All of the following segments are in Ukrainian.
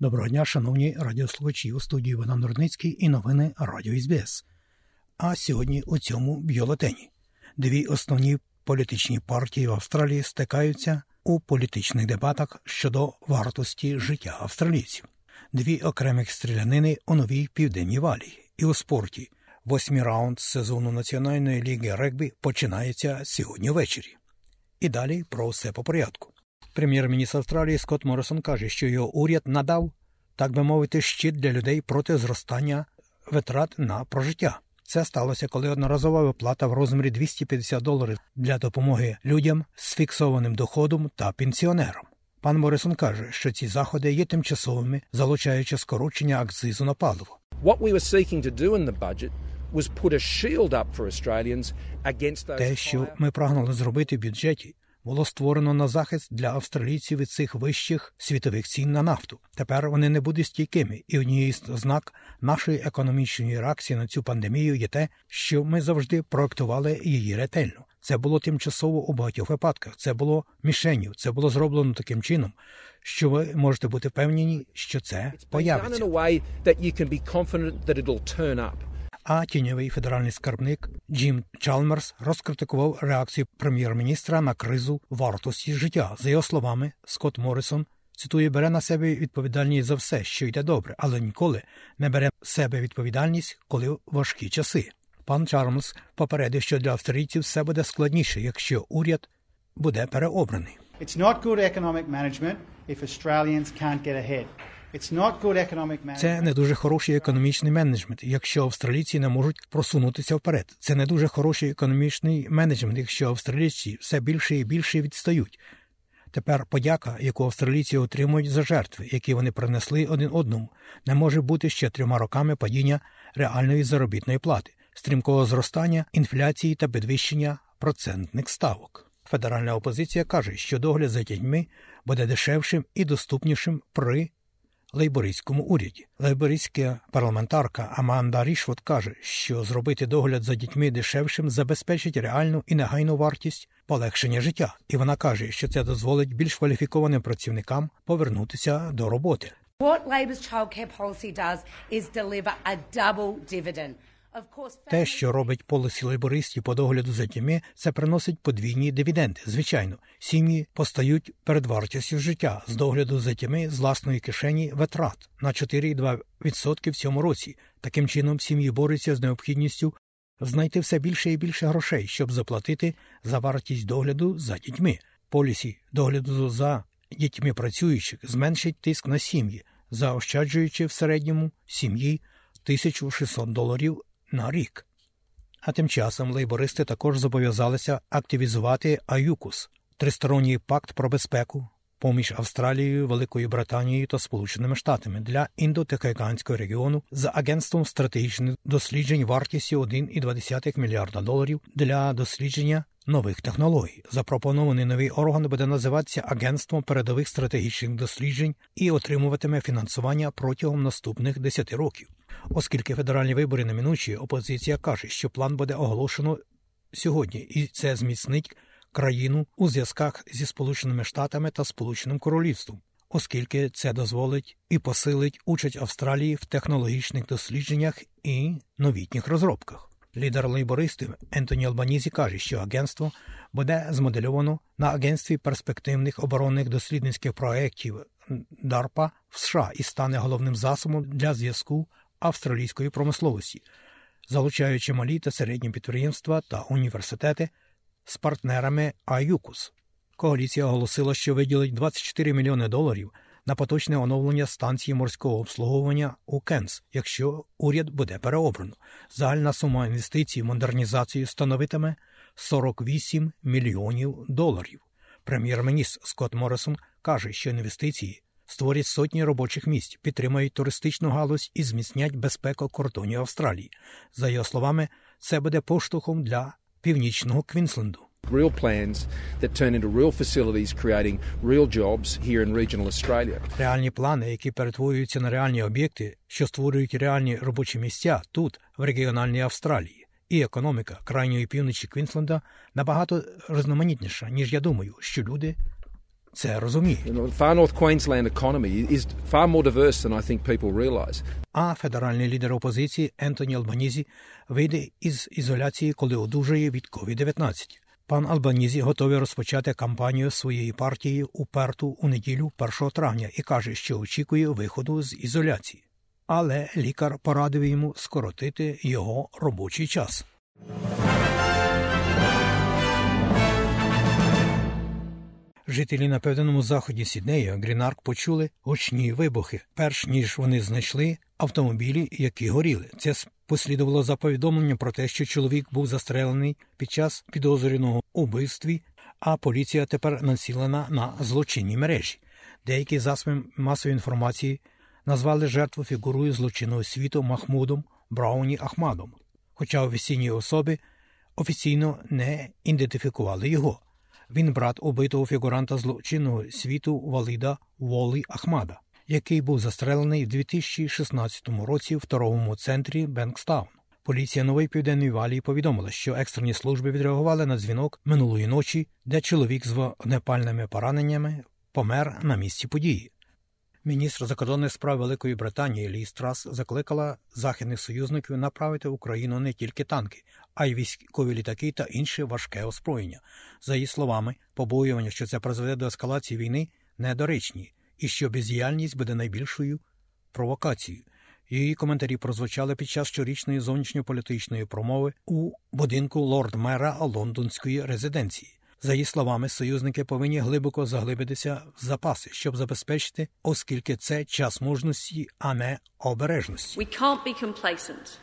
Доброго дня, шановні радіослухачі у студії Івана Норницький і новини Радіо СБС. А сьогодні у цьому бюлетені дві основні політичні партії в Австралії стикаються у політичних дебатах щодо вартості життя австралійців, дві окремих стрілянини у новій південній валії і у спорті. Восьмий раунд сезону Національної ліги регбі починається сьогодні ввечері. І далі про все по порядку. Прем'єр-міністр Австралії Скотт Моррисон каже, що його уряд надав, так би мовити, щит для людей проти зростання витрат на прожиття. Це сталося, коли одноразова виплата в розмірі 250 доларів для допомоги людям з фіксованим доходом та пенсіонерам. Пан Моррисон каже, що ці заходи є тимчасовими, залучаючи скорочення акцизу на паливо. Те, що ми прагнули зробити в бюджеті, було створено на захист для австралійців від цих вищих світових цін на нафту. Тепер вони не будуть стійкими, і однією з ознак нашої економічної реакції на цю пандемію є те, що ми завжди проектували її ретельно. Це було тимчасово у багатьох випадках. Це було мішенню. Це було зроблено таким чином, що ви можете бути впевнені, що це появиться. А тіньовий федеральний скарбник Джим Чалмерс розкритикував реакцію прем'єр-міністра на кризу вартості життя. За його словами, Скотт Моррисон цитує, бере на себе відповідальність за все, що йде добре, але ніколи не бере себе відповідальність, коли важкі часи. Пан Чарльз попередив, що для австрійців все буде складніше, якщо уряд буде переобраний. It's not good economic management if Australians can't get ahead. Це не дуже хороший економічний менеджмент, якщо австралійці не можуть просунутися вперед. Це не дуже хороший економічний менеджмент, якщо австралійці все більше і більше відстають. Тепер подяка, яку австралійці отримують за жертви, які вони принесли один одному, не може бути ще трьома роками падіння реальної заробітної плати, стрімкого зростання, інфляції та підвищення процентних ставок. Федеральна опозиція каже, що догляд за дітьми буде дешевшим і доступнішим при лейбористському уряді. Лейбористська парламентарка Аманда Рішвот каже, що зробити догляд за дітьми дешевшим забезпечить реальну і негайну вартість полегшення життя, і вона каже, що це дозволить більш кваліфікованим працівникам повернутися до роботи. What Labor's childcare policy does is deliver a double dividend. Те, що робить полисі лейбористів по догляду за дітьми, це приносить подвійні дивіденди. Звичайно, сім'ї постають перед вартістю життя з догляду за дітьми з власної кишені витрат на 4,2% в цьому році. Таким чином, сім'ї борються з необхідністю знайти все більше і більше грошей, щоб заплатити за вартість догляду за дітьми. Полісі догляду за дітьми працюючих зменшить тиск на сім'ї, заощаджуючи в середньому сім'ї 1600 доларів на рік. А тим часом лейбористи також зобов'язалися активізувати АЮКУС тристоронній пакт про безпеку поміж Австралією, Великою Британією та Сполученими Штатами для індотихоокеанського регіону з агентством стратегічних досліджень вартістю 1,2 мільярда доларів для дослідження нових технологій. Запропонований новий орган буде називатися Агентством передових стратегічних досліджень і отримуватиме фінансування протягом наступних 10 років. Оскільки федеральні вибори неминучі, опозиція каже, що план буде оголошено сьогодні, і це зміцнить країну у зв'язках зі Сполученими Штатами та Сполученим Королівством, оскільки це дозволить і посилить участь Австралії в технологічних дослідженнях і новітніх розробках. Лідер лейбористів Ентоні Албанізі каже, що агентство буде змодельовано на агентстві перспективних оборонних дослідницьких проєктів DARPA в США і стане головним засобом для зв'язку австралійської промисловості, залучаючи малі та середні підприємства та університети з партнерами АЮКУС. Коаліція оголосила, що виділить 24 мільйони доларів на поточне оновлення станції морського обслуговування у Кенс, якщо уряд буде переобрано. Загальна сума інвестицій в модернізацію становитиме 48 мільйонів доларів. Прем'єр-міністр Скотт Моррисон каже, що інвестиції створять сотні робочих місць, підтримають туристичну галузь і зміцнять безпеку кордонів Австралії. За його словами, це буде поштовхом для північного Квінсленду. Real plans that turn into real facilities, creating real jobs here in regional Australia. Реальні плани, які перетворюються на реальні об'єкти, що створюють реальні робочі місця тут, в регіональній Австралії. І економіка крайньої півночі Квінсленда набагато різноманітніша, ніж я думаю, що люди це realise. А федеральний лідер опозиції Ентоні Албанізі вийде із ізоляції, коли одужає від COVID-19. Пан Албанізі готовий розпочати кампанію своєї партії у Перту у неділю 1 травня і каже, що очікує виходу з ізоляції. Але лікар порадив йому скоротити його робочий час. Жителі на південному заході Сіднея Грінакр почули гучні вибухи, перш ніж вони знайшли автомобілі, які горіли. Це послідувало за повідомленням про те, що чоловік був застрелений під час підозрюваного убивстві, а поліція тепер націлена на злочинні мережі. Деякі засоби масової інформації назвали жертву фігурою злочинного світу Махмудом Брауні Ахмадом, хоча офіційні особи офіційно не ідентифікували його. Він брат убитого фігуранта злочинного світу Валіда Волі Ахмада, який був застрелений в 2016 році в торговому центрі Бенкстаун. Поліція Нової Південної Валії повідомила, що екстрені служби відреагували на дзвінок минулої ночі, де чоловік з вогнепальними пораненнями помер на місці події. Міністр закордонних справ Великої Британії Лі Страс закликала західних союзників направити в Україну не тільки танки, а й військові літаки та інше важке озброєння. За її словами, побоювання, що це призведе до ескалації війни, недоречні, і що бездіяльність буде найбільшою провокацією. Її коментарі прозвучали під час щорічної зовнішньополітичної промови у будинку лорд-мера лондонської резиденції. За її словами, союзники повинні глибоко заглибитися в запаси, щоб забезпечити, оскільки це час мужності, а не обережності. We can't be complacent.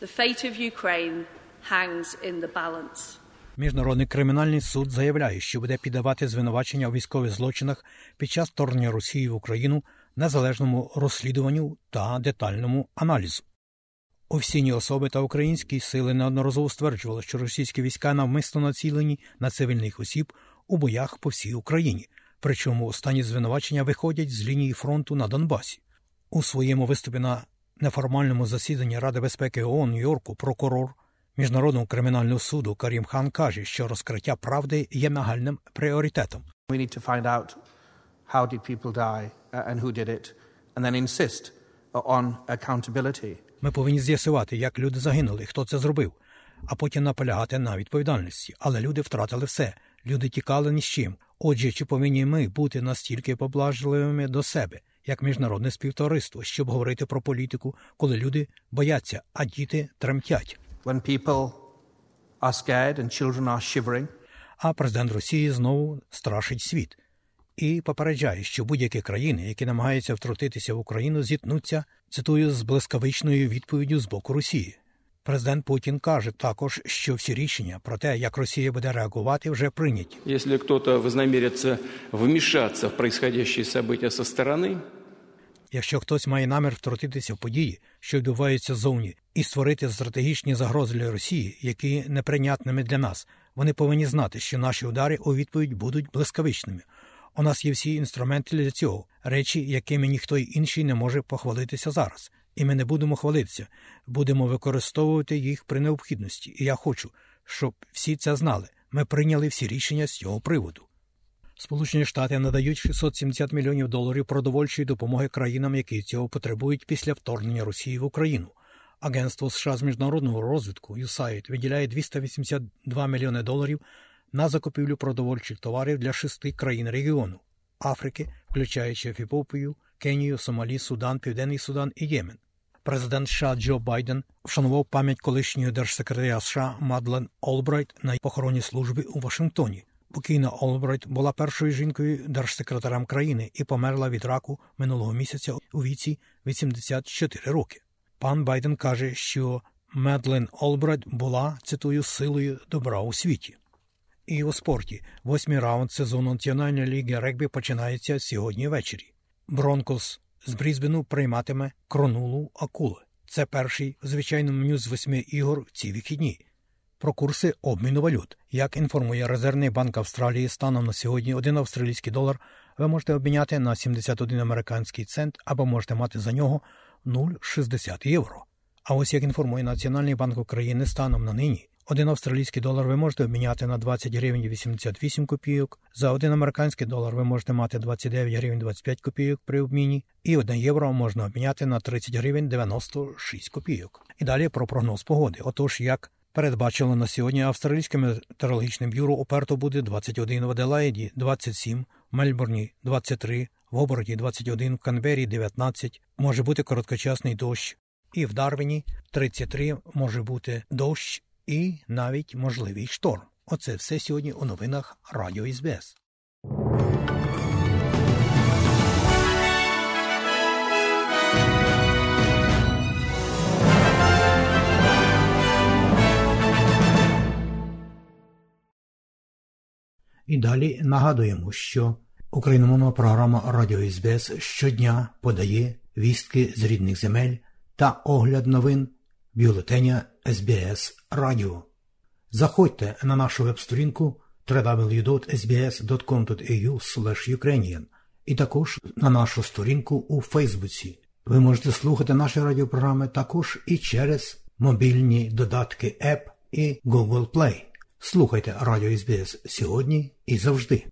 The fate of Ukraine hangs in the balance. Міжнародний кримінальний суд заявляє, що буде піддавати звинувачення у військових злочинах під час вторгнення Росії в Україну незалежному розслідуванню та детальному аналізу. Офіційні особи та українські сили неодноразово стверджували, що російські війська навмисно націлені на цивільних осіб у боях по всій Україні, причому останні звинувачення виходять з лінії фронту на Донбасі. У своєму виступі на неформальному засіданні Ради безпеки ООН Нью-Йорку прокурор Міжнародного кримінального суду Карім Хан каже, що розкриття правди є нагальним пріоритетом. We need to find out how did people die uh, and who did it, and then insist on accountability. Ми повинні з'ясувати, як люди загинули, хто це зробив, а потім наполягати на відповідальності. Але люди втратили все. Люди тікали ні з чим. Отже, чи повинні ми бути настільки поблажливими до себе, як міжнародне співтовариство, щоб говорити про політику, коли люди бояться, а діти тремтять. When people are scared and children are shivering, А президент Росії знову страшить світ і попереджає, що будь-які країни, які намагаються втрутитися в Україну, зіткнуться, цитую, з блискавичною відповіддю з боку Росії. Президент Путін каже також, що всі рішення про те, як Росія буде реагувати, вже прийняті. Если кто-то вознамерится вмешаться в происходящие события со стороны, Якщо хтось має намір втрутитися в події, що відбуваються зовні, і створити стратегічні загрози для Росії, які неприйнятними для нас, вони повинні знати, що наші удари у відповідь будуть блискавичними. У нас є всі інструменти для цього, речі, якими ніхто інший не може похвалитися зараз. І ми не будемо хвалитися, будемо використовувати їх при необхідності. І я хочу, щоб всі це знали. Ми прийняли всі рішення з цього приводу. Сполучені Штати надають 670 мільйонів доларів продовольчої допомоги країнам, які цього потребують після вторгнення Росії в Україну. Агентство США з міжнародного розвитку USAID виділяє 282 мільйони доларів на закупівлю продовольчих товарів для шести країн регіону Африки, включаючи Ефіопію, Кенію, Сомалі, Судан, Південний Судан і Ємен. Президент США Джо Байден вшанував пам'ять колишньої держсекретаря США Мадлен Олбрайт на похоронній службі у Вашингтоні. Покійна Олбрайт була першою жінкою держсекретарем країни і померла від раку минулого місяця у віці 84 роки. Пан Байден каже, що Медлен Олбрайт була цитую силою добра у світі. І у спорті восьмий раунд сезону Національної ліги регбі починається сьогодні ввечері. Бронкос з Брізбену прийматиме кронулу Акули. Це перший в звичайному меню з восьми ігор в ці вихідні. Про курси обміну валют. Як інформує Резервний банк Австралії, станом на сьогодні один австралійський долар ви можете обміняти на 71 американський цент або можете мати за нього 0,60 євро. А ось як інформує Національний банк України станом на нині, один австралійський долар ви можете обміняти на 20 гривень 88 копійок. За один американський долар ви можете мати 29 гривень 25 копійок при обміні, і 1 євро можна обміняти на 30 гривень 96 копійок. І далі про прогноз погоди. Отож, як передбачило на сьогодні австралійське метеорологічне бюро у Перту буде 21 в Аделаїді, 27, в Мельбурні 23, в Обороді 21, в Канбері 19, може бути короткочасний дощ. І в Дарвіні 33 може бути дощ і навіть можливий шторм. Оце все сьогодні у новинах Радіо СБС. І далі нагадуємо, що україномовна програма Радіо СБС щодня подає вістки з рідних земель та огляд новин бюлетеня СБС Радіо. Заходьте на нашу веб-сторінку www.sbs.com.au і також на нашу сторінку у Фейсбуці. Ви можете слухати наші радіопрограми також і через мобільні додатки App і Google Play. Слухайте Радіо СБС сьогодні і завжди.